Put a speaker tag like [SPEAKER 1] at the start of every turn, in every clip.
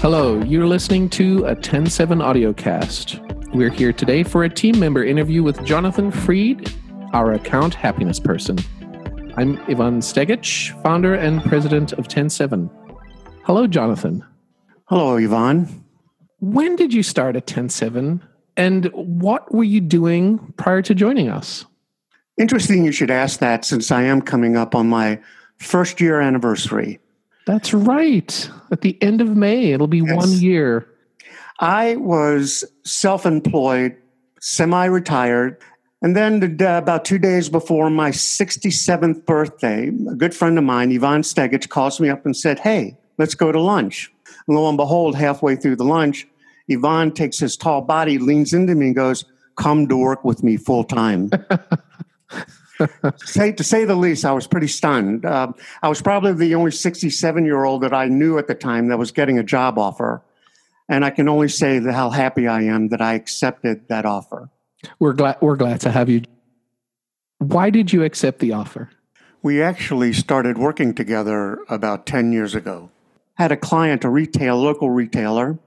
[SPEAKER 1] Hello, you're listening to a TEN7 audiocast. We're here today for a team member interview with Jonathan Freed, our account happiness person. I'm Ivan Stegic, founder and president of TEN7. Hello, Jonathan.
[SPEAKER 2] Hello, Ivan.
[SPEAKER 1] When did you start at TEN7 and what were you doing prior to joining us?
[SPEAKER 2] Interesting you should ask that since I am coming up on my first year anniversary.
[SPEAKER 1] That's right. At the end of May, it'll be yes. one year.
[SPEAKER 2] I was self employed, semi retired. And then uh, about two days before my 67th birthday, a good friend of mine, Ivan Stegic, calls me up and said, Hey, let's go to lunch. And lo and behold, halfway through the lunch, Ivan takes his tall body, leans into me, and goes, Come to work with me full time. say, to say the least, I was pretty stunned. Uh, I was probably the only 67 year old that I knew at the time that was getting a job offer. And I can only say how happy I am that I accepted that offer.
[SPEAKER 1] We're glad, we're glad to have you. Why did you accept the offer?
[SPEAKER 2] We actually started working together about 10 years ago. Had a client, a retail, local retailer,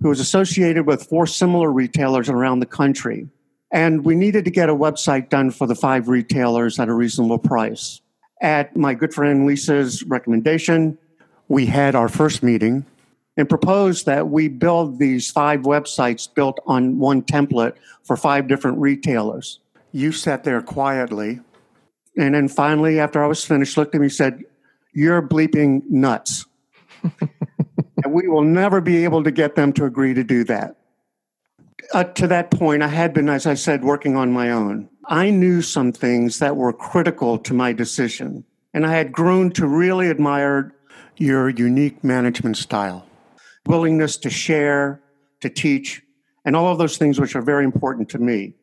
[SPEAKER 2] who was associated with four similar retailers around the country. And we needed to get a website done for the five retailers at a reasonable price. At my good friend Lisa's recommendation, we had our first meeting and proposed that we build these five websites built on one template for five different retailers. You sat there quietly. And then finally, after I was finished, looked at me and said, You're bleeping nuts. and we will never be able to get them to agree to do that uh, to that point, I had been, as I said, working on my own. I knew some things that were critical to my decision, and I had grown to really admire your unique management style, willingness to share, to teach, and all of those things which are very important to me.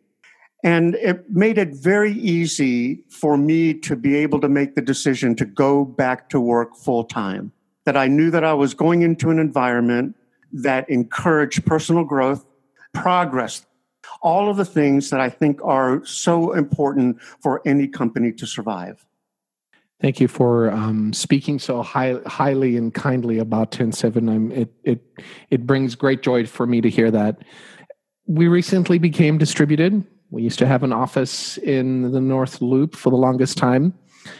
[SPEAKER 2] And it made it very easy for me to be able to make the decision to go back to work full time. That I knew that I was going into an environment that encouraged personal growth, progress, all of the things that I think are so important for any company to survive.
[SPEAKER 1] Thank you for um, speaking so high, highly and kindly about TEN7. I'm, it, it, it brings great joy for me to hear that. We recently became distributed. We used to have an office in the North Loop for the longest time.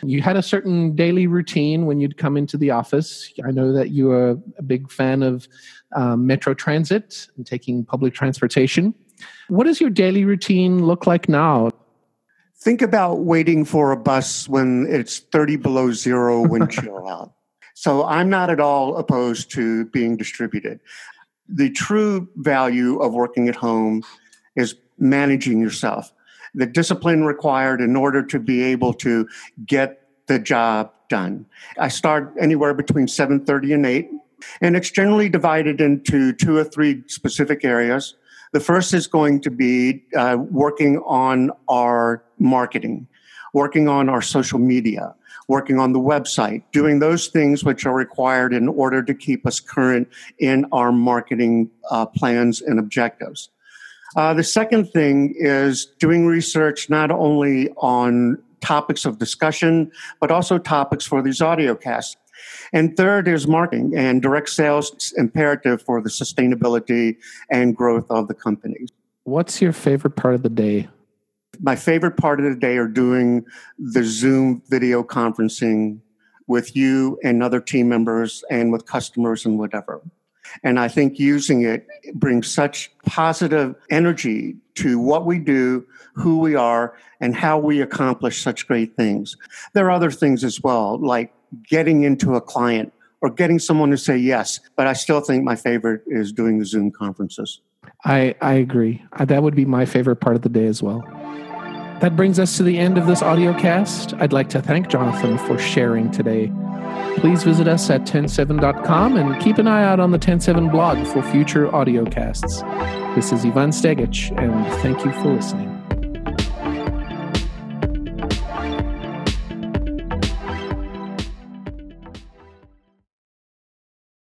[SPEAKER 1] You had a certain daily routine when you'd come into the office. I know that you are a big fan of um, Metro Transit and taking public transportation. What does your daily routine look like now?
[SPEAKER 2] Think about waiting for a bus when it's 30 below zero wind chill out. So I'm not at all opposed to being distributed. The true value of working at home is managing yourself the discipline required in order to be able to get the job done. I start anywhere between 7:30 and 8 and it's generally divided into two or three specific areas. The first is going to be uh, working on our marketing, working on our social media, working on the website, doing those things which are required in order to keep us current in our marketing uh, plans and objectives. Uh, the second thing is doing research not only on topics of discussion, but also topics for these audio casts. And third is marketing and direct sales imperative for the sustainability and growth of the company.
[SPEAKER 1] What's your favorite part of the day?
[SPEAKER 2] My favorite part of the day are doing the Zoom video conferencing with you and other team members and with customers and whatever. And I think using it brings such positive energy to what we do, who we are, and how we accomplish such great things. There are other things as well, like getting into a client or getting someone to say yes. But I still think my favorite is doing the Zoom conferences.
[SPEAKER 1] I, I agree. That would be my favorite part of the day as well. That brings us to the end of this audio cast. I'd like to thank Jonathan for sharing today. Please visit us at TEN7.com and keep an eye out on the TEN7 blog for future audio casts. This is Ivan Stegic, and thank you for listening.